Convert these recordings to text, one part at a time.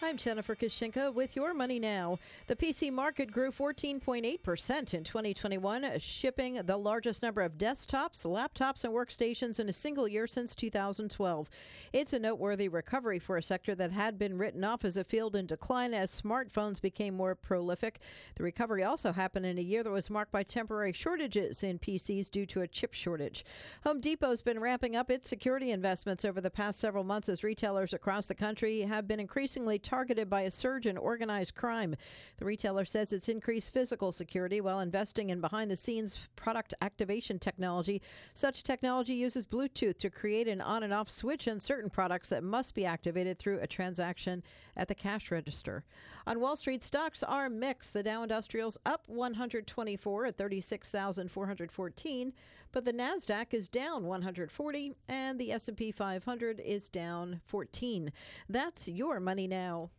I'm Jennifer Kashinka with your money now. The PC market grew 14.8% in 2021, shipping the largest number of desktops, laptops, and workstations in a single year since 2012. It's a noteworthy recovery for a sector that had been written off as a field in decline as smartphones became more prolific. The recovery also happened in a year that was marked by temporary shortages in PCs due to a chip shortage. Home Depot's been ramping up its security investments over the past several months as retailers across the country have been increasingly targeted by a surge in organized crime. The retailer says it's increased physical security while investing in behind the scenes product activation technology. Such technology uses Bluetooth to create an on and off switch in certain products that must be activated through a transaction at the cash register. On Wall Street, stocks are mixed. The Dow Industrials up 124 at 36,414, but the Nasdaq is down 140 and the S&P 500 is down 14. That's your money now.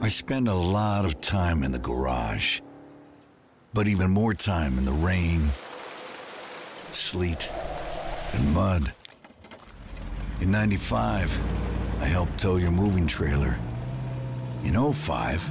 I spend a lot of time in the garage, but even more time in the rain, sleet, and mud. In 95, I helped tow your moving trailer. In 05,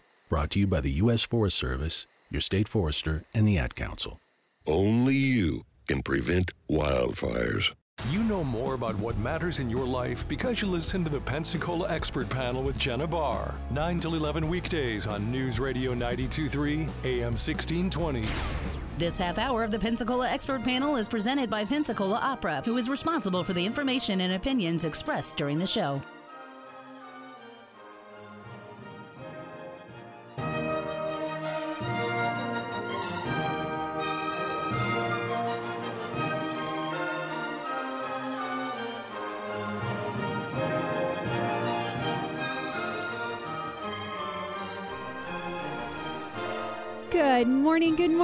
Brought to you by the U.S. Forest Service, your state forester, and the Ad Council. Only you can prevent wildfires. You know more about what matters in your life because you listen to the Pensacola Expert Panel with Jenna Barr. 9 till 11 weekdays on News Radio 923 AM 1620. This half hour of the Pensacola Expert Panel is presented by Pensacola Opera, who is responsible for the information and opinions expressed during the show.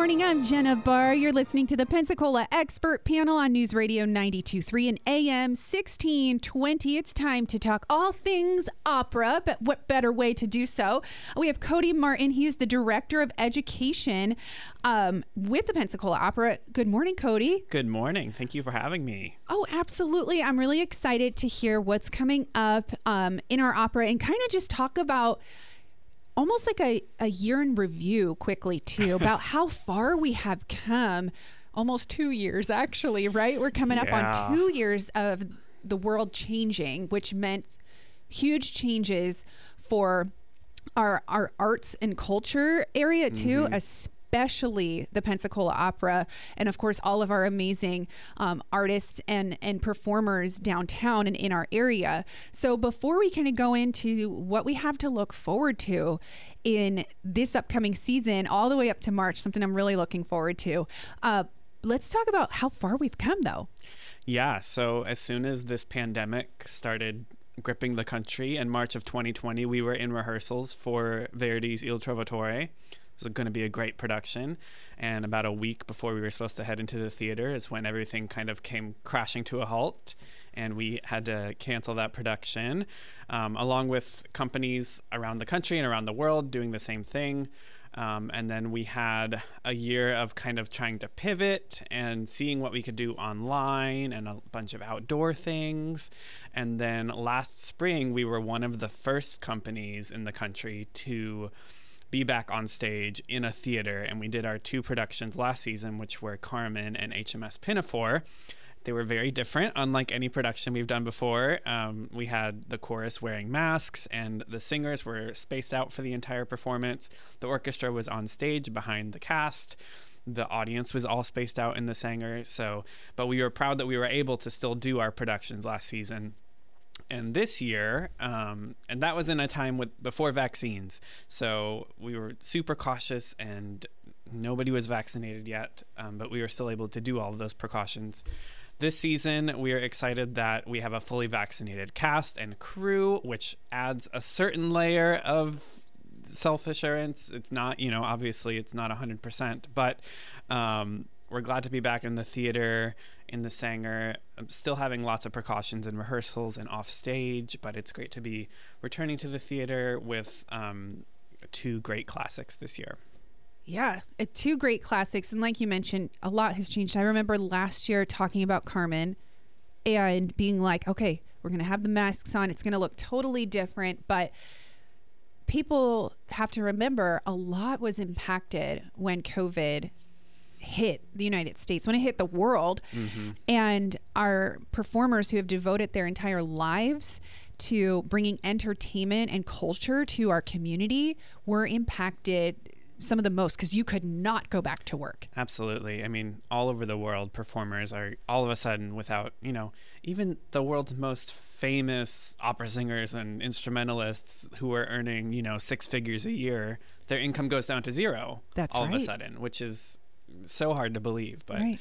Morning, good morning. I'm Jenna Barr. You're listening to the Pensacola Expert Panel on News Radio 92.3 and AM 1620. It's time to talk all things opera, but what better way to do so? We have Cody Martin. He's the Director of Education um, with the Pensacola Opera. Good morning, Cody. Good morning. Thank you for having me. Oh, absolutely. I'm really excited to hear what's coming up um, in our opera and kind of just talk about almost like a, a year in review quickly too about how far we have come. Almost two years actually right? We're coming up on two years of the world changing which meant huge changes for our our arts and culture area too mm-hmm. Especially the pensacola opera and of course all of our amazing um, artists and and performers downtown and in our area so before we kind of go into what we have to look forward to in this upcoming season all the way up to march something i'm really looking forward to uh, let's talk about how far we've come though Yeah, so as soon as this pandemic started gripping the country in March of 2020, we were in rehearsals for Verdi's Il Trovatore. Was going to be a great production. And about a week before we were supposed to head into the theater is when everything kind of came crashing to a halt. And we had to cancel that production, um, along with companies around the country and around the world doing the same thing. Um, and then we had a year of kind of trying to pivot and seeing what we could do online and a bunch of outdoor things. And then last spring, we were one of the first companies in the country to be back on stage in a theater. And we did our two productions last season, which were Carmen and HMS Pinafore. They were very different, unlike any production we've done before. Um, we had the chorus wearing masks, and the singers were spaced out for the entire performance. The orchestra was on stage behind the cast. The audience was all spaced out in the Saenger. So, but we were proud that we were able to still do our productions last season and this year um, and that was in a time with before vaccines. So we were super cautious and nobody was vaccinated yet um, but we were still able to do all of those precautions. This season, we are excited that we have a fully vaccinated cast and crew, which adds a certain layer of self assurance. It's not, you know, obviously it's not 100%, but um, we're glad to be back in the theater, in the Saenger. I'm still having lots of precautions and rehearsals and off stage, but it's great to be returning to the theater with um, two great classics this year. Yeah, uh, two great classics. And like you mentioned, a lot has changed. I remember last year talking about Carmen and being like, okay, we're going to have the masks on. It's going to look totally different. But people have to remember a lot was impacted when COVID hit the United States, when it hit the world. Mm-hmm. And our performers who have devoted their entire lives to bringing entertainment and culture to our community were impacted some of the most because you could not go back to work. Absolutely. I mean, all over the world, performers are all of a sudden without, you know, even the world's most famous opera singers and instrumentalists who are earning, you know, six figures a year, their income goes down to zero. That's all right. of a sudden, which is so hard to believe. But right.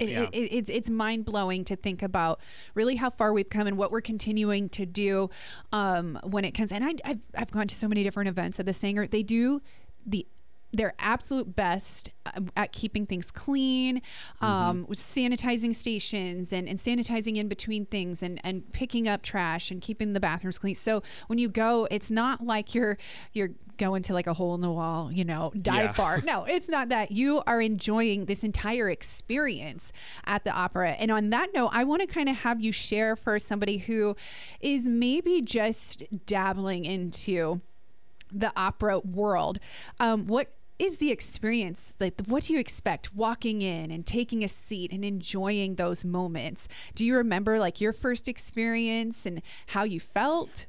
It, yeah. it, it, it's it's mind blowing to think about really how far we've come and what we're continuing to do um, when it comes. And I, I've, I've gone to so many different events at the Saenger. They do the their absolute best uh, at keeping things clean, um, mm-hmm. with sanitizing stations and, and sanitizing in between things and, and picking up trash and keeping the bathrooms clean. So when you go, it's not like you're you're going to like a hole in the wall, you know, dive yeah. bar. No, it's not that. You are enjoying this entire experience at the opera. And on that note, I want to kind of have you share for somebody who is maybe just dabbling into the opera world. Um, what is the experience like what do you expect walking in and taking a seat and enjoying those moments do you remember like your first experience and how you felt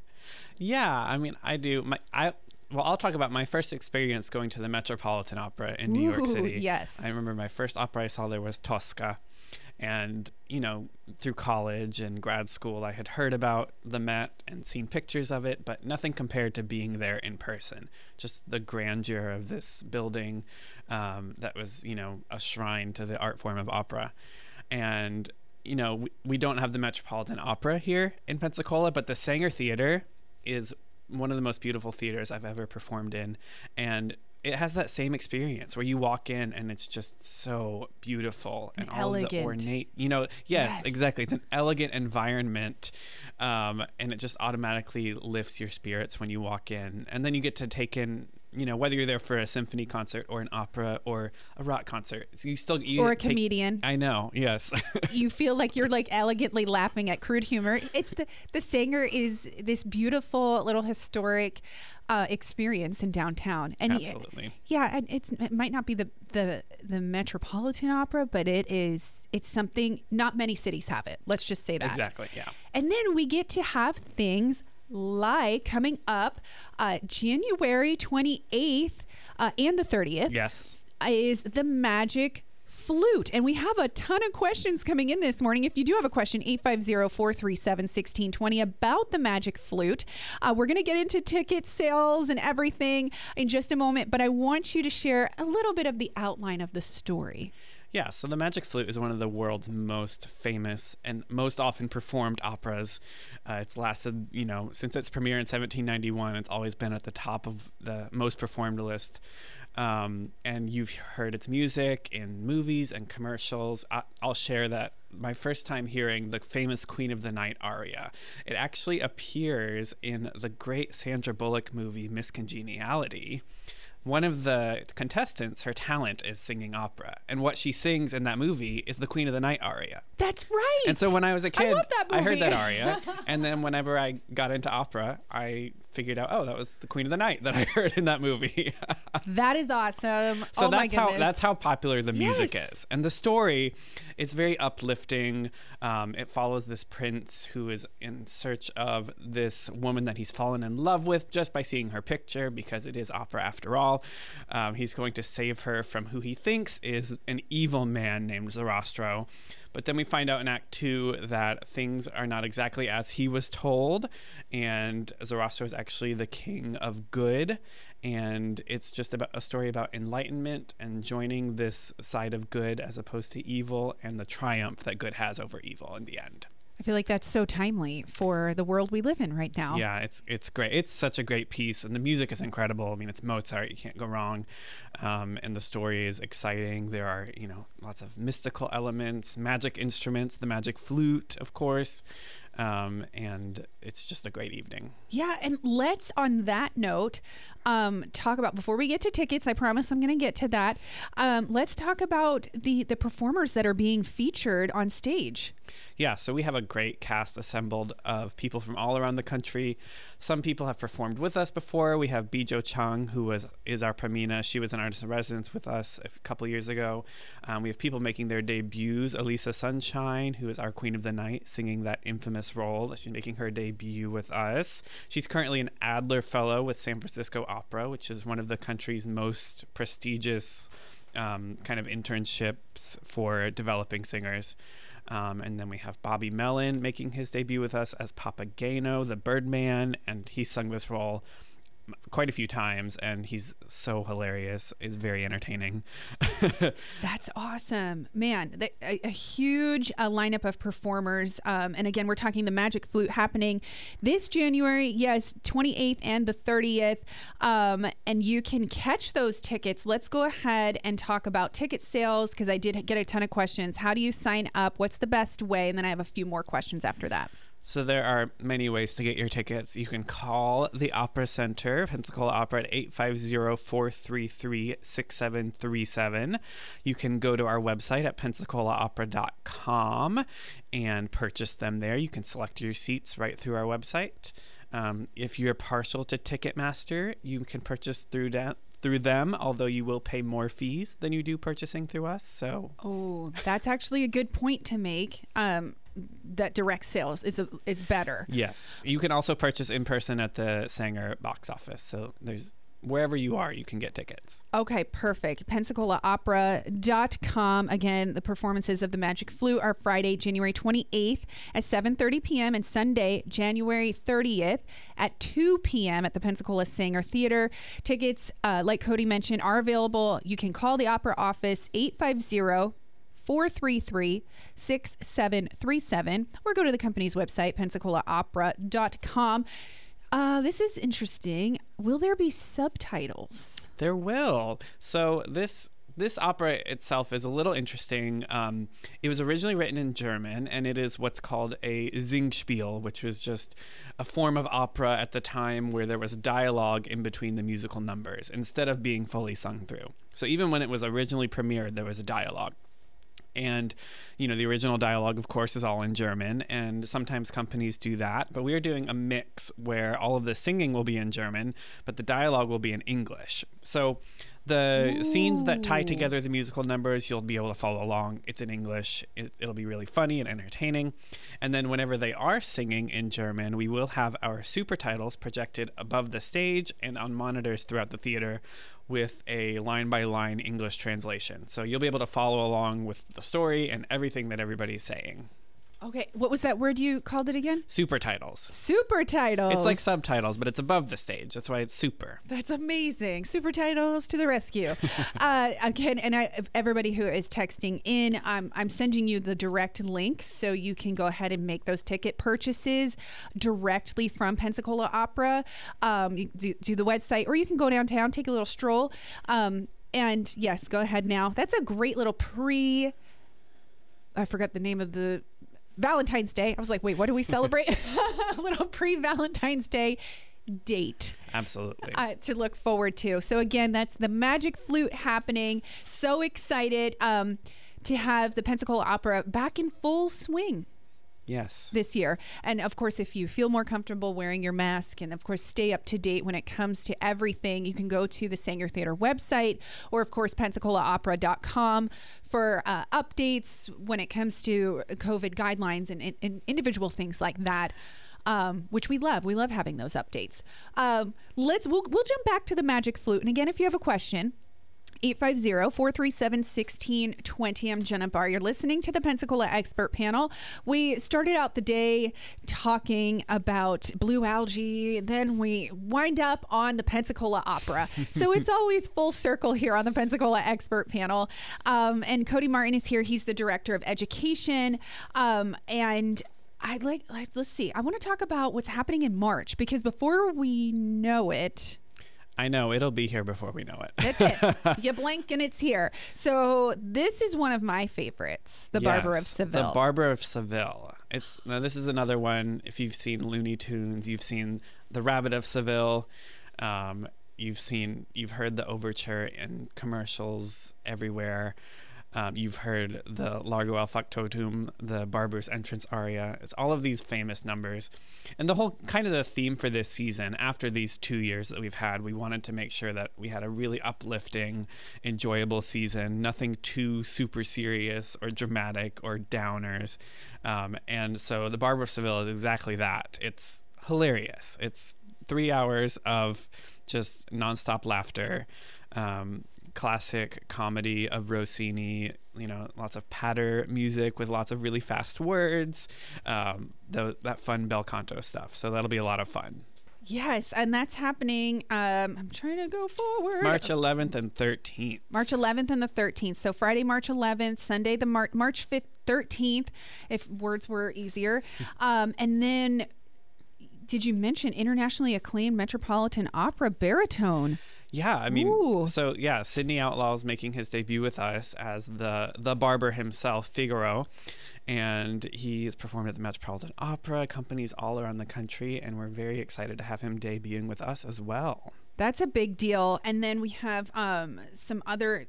yeah i mean i do my i well, I'll talk about my first experience going to the Metropolitan Opera in New Ooh, York City. Yes. I remember my first opera I saw there was Tosca. And, you know, through college and grad school, I had heard about the Met and seen pictures of it, but nothing compared to being there in person. Just the grandeur of this building um, that was, you know, a shrine to the art form of opera. And, you know, we, we don't have the Metropolitan Opera here in Pensacola, but the Saenger Theater is one of the most beautiful theaters I've ever performed in. And it has that same experience where you walk in and it's just so beautiful and, and all of the ornate you know yes, yes, exactly. It's an elegant environment um, and it just automatically lifts your spirits when you walk in. And then you get to take in you know whether you're there for a symphony concert or an opera or a rock concert so you still you or a take, comedian i know yes you feel like you're like elegantly laughing at crude humor it's the the Saenger is this beautiful little historic uh, experience in downtown. And Absolutely. yeah, and it's it might not be the the the Metropolitan Opera, but it is it's something not many cities have it. Let's just say that. Exactly. Yeah. And then we get to have things like coming up uh, January 28th uh, and the 30th. Yes. Is the Magic flute. And we have a ton of questions coming in this morning. If you do have a question, 850 437 1620 about the magic flute. Uh, we're going to get into ticket sales and everything in just a moment, but I want you to share a little bit of the outline of the story. Yeah, so the Magic Flute is one of the world's most famous and most often performed operas. Uh, it's lasted, you know, since its premiere in 1791. It's always been at the top of the most performed list. Um, and you've heard its music in movies and commercials. I, will share that my first time hearing the famous Queen of the Night aria. It actually appears in the great Sandra Bullock movie Miss Congeniality one of the contestants, her talent is singing opera, and what she sings in that movie is the Queen of the Night aria. That's right. And so when I was a kid, I, I heard that aria, and then whenever I got into opera, I figured out, oh, that was the Queen of the Night that I heard in that movie. that is awesome. So oh that's how that's how popular the music yes. is, and the story is very uplifting. Um, it follows this prince who is in search of this woman that he's fallen in love with just by seeing her picture, because it is opera after all all. Um, he's going to save her from who he thinks is an evil man named Sarastro. But then we find out in Act Two that things are not exactly as he was told, and Sarastro is actually the king of good. And it's just about a story about enlightenment and joining this side of good as opposed to evil, and the triumph that good has over evil in the end. I feel like that's so timely for the world we live in right now. Yeah, it's it's great. It's such a great piece, and the music is incredible. I mean, it's Mozart; you can't go wrong. Um, and the story is exciting. There are you know lots of mystical elements, magic instruments, the magic flute, of course, um, and it's just a great evening. Yeah, and let's on that note um, talk about before we get to tickets. I promise I'm going to get to that. Um, let's talk about the the performers that are being featured on stage. Yeah, so we have a great cast assembled of people from all around the country. Some people have performed with us before. We have Bizhou Chang, who was is our Pamina. She was an artist in residence with us a couple years ago. Um, we have people making their debuts. Elisa Sunshine, who is our Queen of the Night, singing that infamous role. She's making her debut with us. She's currently an Adler Fellow with San Francisco Opera, which is one of the country's most prestigious um, kind of internships for developing singers. Um, and then we have Bobby Mellon making his debut with us as Papageno, the Birdman, and he sung this role quite a few times and he's so hilarious. Is very entertaining. That's awesome. Man the, a, a, huge uh, lineup of performers. Um, and again we're talking the magic flute happening this january. Yes 28th and the 30th um, and you can catch those tickets. Let's go ahead and talk about ticket sales because i did get a ton of questions. How do you sign up? What's the best way? And then i have a few more questions after that so there are many ways to get your tickets. You can call the Opera Center, Pensacola Opera at 850-433-6737. You can go to our website at pensacolaopera.com and purchase them there. You can select your seats right through our website. Um, if you're partial to Ticketmaster, you can purchase through that through them, although you will pay more fees than you do purchasing through us. So, oh, that's actually a good point to make. Um, that direct sales is a, is better. Yes, you can also purchase in person at the Saenger box office. So there's wherever you are, you can get tickets. Okay, perfect. PensacolaOpera.com. Again, the performances of the Magic Flute are Friday, January 28th at 7.30 p.m. and Sunday, January 30th at 2 p.m. at the Pensacola Saenger Theater. Tickets, uh, like Cody mentioned, are available. You can call the Opera office 850 433 6737 or go to the company's website, pensacolaopera.com. Uh, this is interesting. Will there be subtitles? There will. So this this opera itself is a little interesting. Um, it was originally written in German, and it is what's called a Singspiel, which was just a form of opera at the time where there was dialogue in between the musical numbers instead of being fully sung through. So even when it was originally premiered, there was a dialogue and you know the original dialogue of course is all in german and sometimes companies do that but we are doing a mix where all of the singing will be in german but the dialogue will be in english. So the Ooh. scenes that tie together the musical numbers you'll be able to follow along. It's in english. It, will be really funny and entertaining. And then whenever they are singing in german we will have our super titles projected above the stage and on monitors throughout the theater with a line by line English translation. So you'll be able to follow along with the story and everything that everybody's saying. Okay, what was that word you called it again? Super titles. Super titles. It's like subtitles, but it's above the stage. That's why it's super. That's amazing. Super titles to the rescue. uh, again, and I, everybody who is texting in, I'm, I'm sending you the direct link so you can go ahead and make those ticket purchases directly from Pensacola Opera. Um, you do, do the website, or you can go downtown, take a little stroll. Um, and yes, go ahead now. That's a great little pre. I forgot the name of the Valentine's Day. I was like, wait, what do we celebrate? a little pre Valentine's Day date. Absolutely. Uh, to look forward to. So, again, that's the Magic Flute happening. So excited um, to have the Pensacola Opera back in full swing. Yes. This year. And of course, if you feel more comfortable wearing your mask and of course stay up to date when it comes to everything, you can go to the Saenger Theater website or of course pensacolaopera.com for uh, updates when it comes to COVID guidelines and, and, and individual things like that. um, which we love. We love having those updates. Um, let's we'll we'll jump back to the magic flute. And again, if you have a question. 850-437-1620. I'm Jenna Barr. You're listening to the Pensacola Expert Panel. We started out the day talking about blue algae. Then we wind up on the Pensacola Opera. so it's always full circle here on the Pensacola Expert Panel. Um, and Cody Martin is here. He's the Director of Education. Um, and I'd like, let's see. I want to talk about what's happening in March because before we know it, I know it'll be here before we know it. That's it. you blink and it's here. So this is one of my favorites, The Barber of Seville. The Barber of Seville. It's now this is another one. If you've seen Looney Tunes, you've seen The Rabbit of Seville. Um, you've seen, you've heard the overture in commercials everywhere. Um, you've heard the Largo al Factotum, the Barber's entrance aria. It's all of these famous numbers. And the whole kind of the theme for this season, after these two years that we've had, we wanted to make sure that we had a really uplifting, enjoyable season, nothing too super serious or dramatic or downers. Um, and so the Barber of Seville is exactly that. It's hilarious. It's three hours of just nonstop laughter. Um, classic comedy of Rossini, you know, lots of patter music with lots of really fast words, um, the, that fun bel canto stuff. So that'll be a lot of fun. yes, and that's happening. Um, I'm trying to go forward. March 11th and 13th. March 11th and the 13th. So Friday, March 11th, Sunday, the Mar- March 5th, 13th, if words were easier. Um, and then, did you mention internationally acclaimed Metropolitan Opera baritone? Yeah, I mean, Ooh. so yeah, Sydney Outlaw's making his debut with us as the the barber himself, Figaro, and he's performed at the Metropolitan Opera, companies all around the country, and we're very excited to have him debuting with us as well. That's a big deal. And then we have um, some other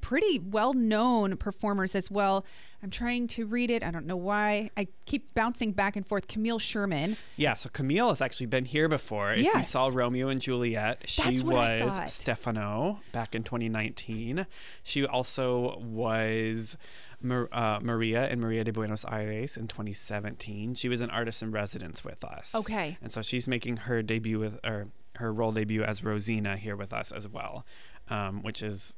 pretty well known performers as well. I'm trying to read it. I don't know why. I keep bouncing back and forth. Camille Sherman. Yeah, so Camille has actually been here before. If you saw Romeo and Juliet, she That's what I was. Stefano back in 2019. She also was uh, Maria in Maria de Buenos Aires in 2017. She was an artist in residence with us. Okay. And so she's making her debut with, or her role debut as Rosina here with us as well, um, which is,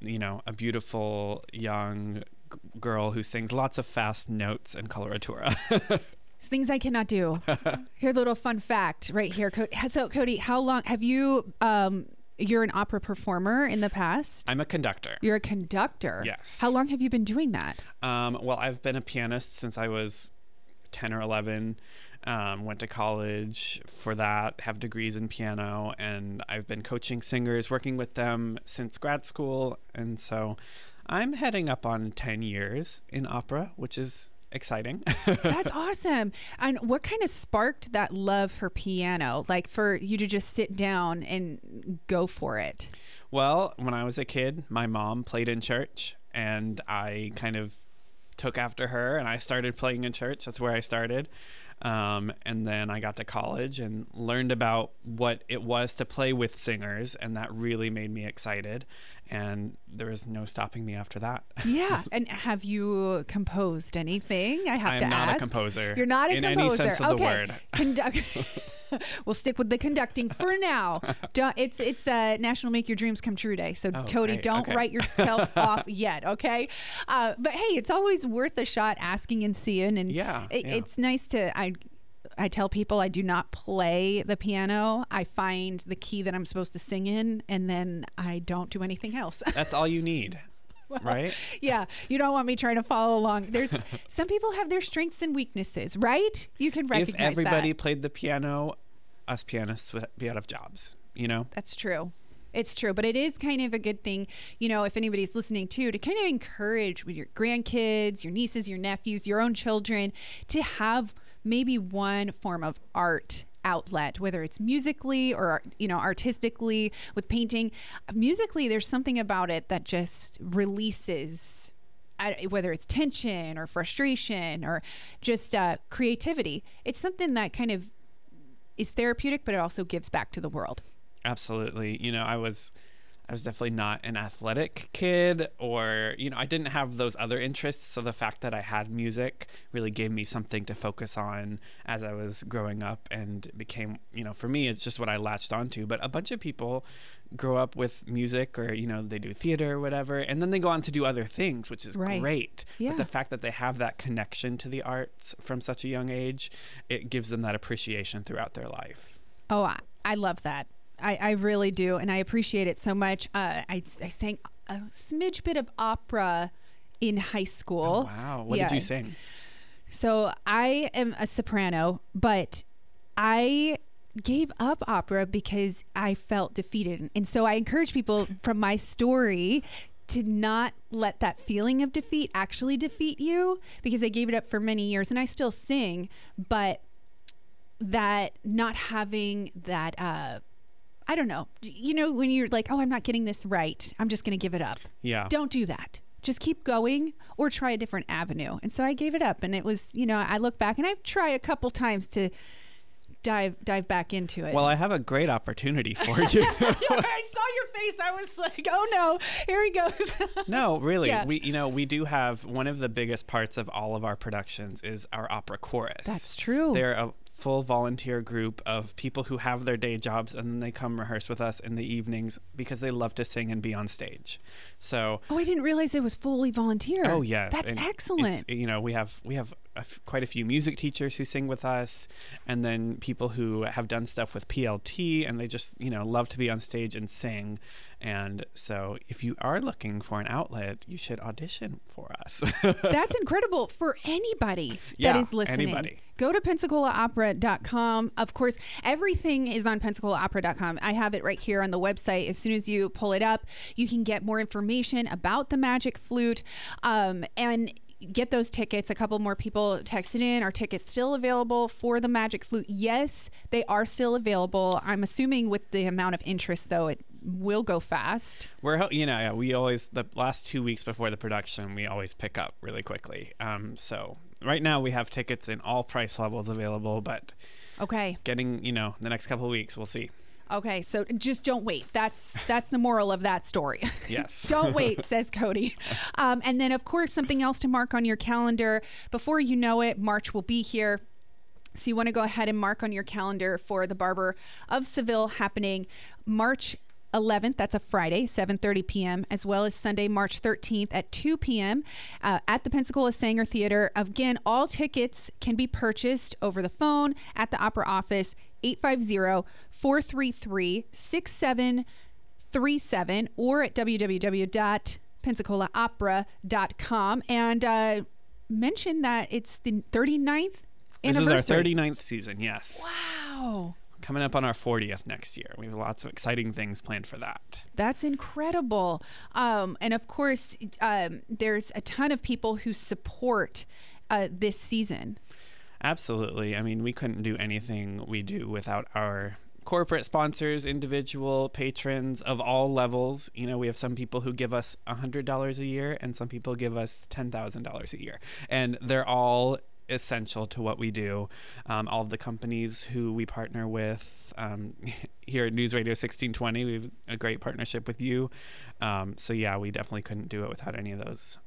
you know, a beautiful young g- girl who sings lots of fast notes and coloratura. Things I cannot do. Here's a little fun fact right here. Co- So, Cody, how long have you? Um, you're an opera performer in the past. I'm a conductor. You're a conductor. Yes. How long have you been doing that? Um, well, I've been a pianist since I was 10 or 11. Um, went to college for that, have degrees in piano, and I've been coaching singers, working with them since grad school. And so I'm heading up on 10 years in opera, which is exciting. That's awesome. And what kind of sparked that love for piano? Like for you to just sit down and go for it? Well, when I was a kid, my mom played in church, and I kind of took after her, and I started playing in church. That's where I started. Um, and then I got to college and learned about what it was to play with singers, and that really made me excited. And there was no stopping me after that. Yeah. and have you composed anything? I have I to am not ask. a composer. You're not a in composer. any sense of okay. the word. Conduct- we'll stick with the conducting for now. Don't, it's it's uh, National Make Your Dreams Come True Day. So Oh, Cody, great. don't Okay. write yourself off yet. Okay. Uh, but hey, it's always worth a shot asking and seeing. And Yeah, it, yeah. it's nice to I. I tell people I do not play the piano. I find the key that I'm supposed to sing in, and then I don't do anything else. That's all you need, right? yeah, you don't want me trying to follow along. There's some people have their strengths and weaknesses, right? You can recognize If everybody that. played the piano, us pianists would be out of jobs. You know. That's true. It's true, but it is kind of a good thing, you know, if anybody's listening too, to kind of encourage with your grandkids, your nieces, your nephews, your own children to have maybe one form of art outlet whether it's musically or you know artistically with painting. Musically there's something about it that just releases whether it's tension or frustration or just uh, creativity. It's something that kind of is therapeutic but it also gives back to the world. Absolutely. You know, I was I was definitely not an athletic kid, or, you know, I didn't have those other interests. So the fact that I had music really gave me something to focus on as I was growing up and became, you know, for me, it's just what I latched onto. But a bunch of people grow up with music or, you know, they do theater or whatever, and then they go on to do other things, which is Right. great. Yeah. But the fact that they have that connection to the arts from such a young age, it gives them that appreciation throughout their life. Oh, I, I love that. I, I really do. And I appreciate it so much. Uh, I, I sang a smidge bit of opera in high school. Oh, wow. What Yeah. did you sing? So I am a soprano, but I gave up opera because I felt defeated. And so I encourage people from my story to not let that feeling of defeat actually defeat you because I gave it up for many years and I still sing, but that not having that uh I don't know. You know when you're like, "Oh, I'm not getting this right. I'm just going to give it up." Yeah. Don't do that. Just keep going or try a different avenue. And so I gave it up and it was, you know, I look back and I've tried a couple times to dive dive back into it. Well, I have a great opportunity for you. I saw your face. I was like, "Oh no, here he goes." no, really. Yeah. We you know, we do have one of the biggest parts of all of our productions is our opera chorus. That's true. They're a full volunteer group of people who have their day jobs and then they come rehearse with us in the evenings because they love to sing and be on stage. So oh, I didn't realize it was fully volunteer. Oh yes, That's and excellent. You know, we have we have a f- quite a few music teachers who sing with us, and then people who have done stuff with PLT, and they just you know love to be on stage and sing. And so, if you are looking for an outlet, you should audition for us. That's incredible for anybody Yeah, that is listening. anybody. Go to PensacolaOpera.com. Of course, everything is on PensacolaOpera.com. I have it right here on the website. As soon as you pull it up, you can get more information about the magic flute um, and get those tickets. A couple more people texted in. Are tickets still available for the magic flute? Yes, they are still available. I'm assuming with the amount of interest, though, it will go fast. We're you know we always the last two weeks before the production we always pick up really quickly. Um, so right now we have tickets in all price levels available, but Okay. getting you know the next couple of weeks we'll see. Okay, so just don't wait. That's that's the moral of that story. Yes. don't wait, says Cody. Um, and then, of course, something else to mark on your calendar. Before you know it, March will be here. So you want to go ahead and mark on your calendar for the Barber of Seville happening March 11th that's a friday 7.30 p.m as well as sunday march 13th at 2 p.m uh, at the pensacola saenger theater again all tickets can be purchased over the phone at the opera office 850-433-6737 or at www.pensacolaopera.com and uh, mention that it's the 39th This is our anniversary 39th season. Yes. wow coming up on our 40th next year. We have lots of exciting things planned for that. That's incredible. Um, and of course, um, there's a ton of people who support uh, this season. Absolutely. I mean, we couldn't do anything we do without our corporate sponsors, individual patrons of all levels. You know, we have some people who give us $100 a year and some people give us $10,000 a year. And they're all essential to what we do. Um, all of the companies who we partner with um, here at News Radio 1620, we have a great partnership with you. Um, so, yeah, we definitely couldn't do it without any of those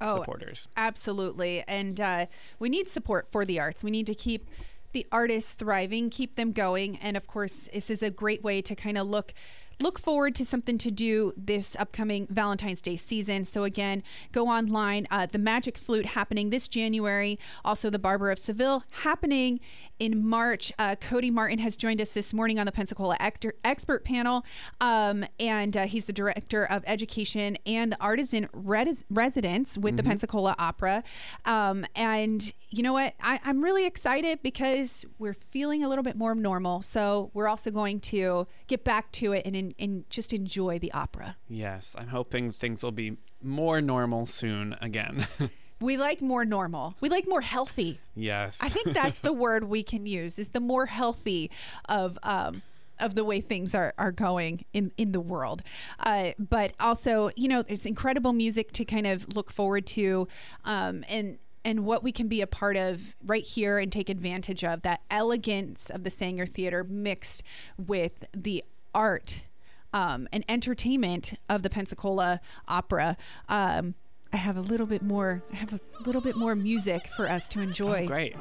Oh, supporters. Absolutely. And uh, we need support for the arts. We need to keep the artists thriving, keep them going. And of course, this is a great way to kind of look look forward to something to do this upcoming Valentine's Day season. So again, go online. Uh, the Magic Flute happening this January. Also, the Barber of Seville happening in March. Uh, Cody Martin has joined us this morning on the Pensacola Actor, Expert Panel, um, and uh, he's the director of education and the artisan res- residence with the Pensacola Opera. Um, and you know what? I, I'm really excited because we're feeling a little bit more normal. So we're also going to get back to it and, and, and just enjoy the opera. Yes, I'm hoping things will be more normal soon again. We like more normal. We like more healthy. yes. I think that's the word we can use is the more healthy of um, of the way things are, are going in, in the world. Uh, but also, you know, there's incredible music to kind of look forward to um, and and what we can be a part of right here and take advantage of that elegance of the Saenger Theater mixed with the art um, and entertainment of the Pensacola Opera. Um, I have a little bit more. I have a little bit more music for us to enjoy. Oh, great.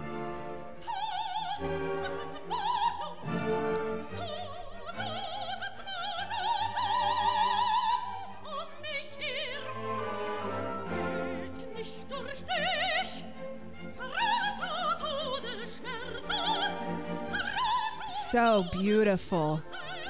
So beautiful.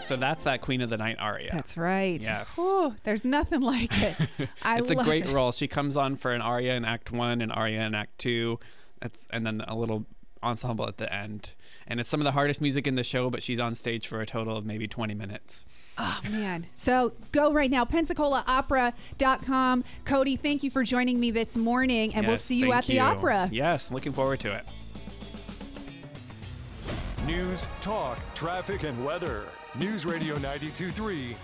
So that's that Queen of the Night aria. That's right. Yes. Ooh, there's nothing like it. I it's a great it. role. She comes on for an aria in Act One, an aria in Act Two, that's and then a little ensemble at the end. And it's some of the hardest music in the show, but she's on stage for a total of maybe 20 minutes. Oh man. So go right now, PensacolaOpera.com. Cody, thank you for joining me this morning, and we'll see you at the you. opera. Yes, looking forward to it. News, talk, traffic, and weather. News Radio 923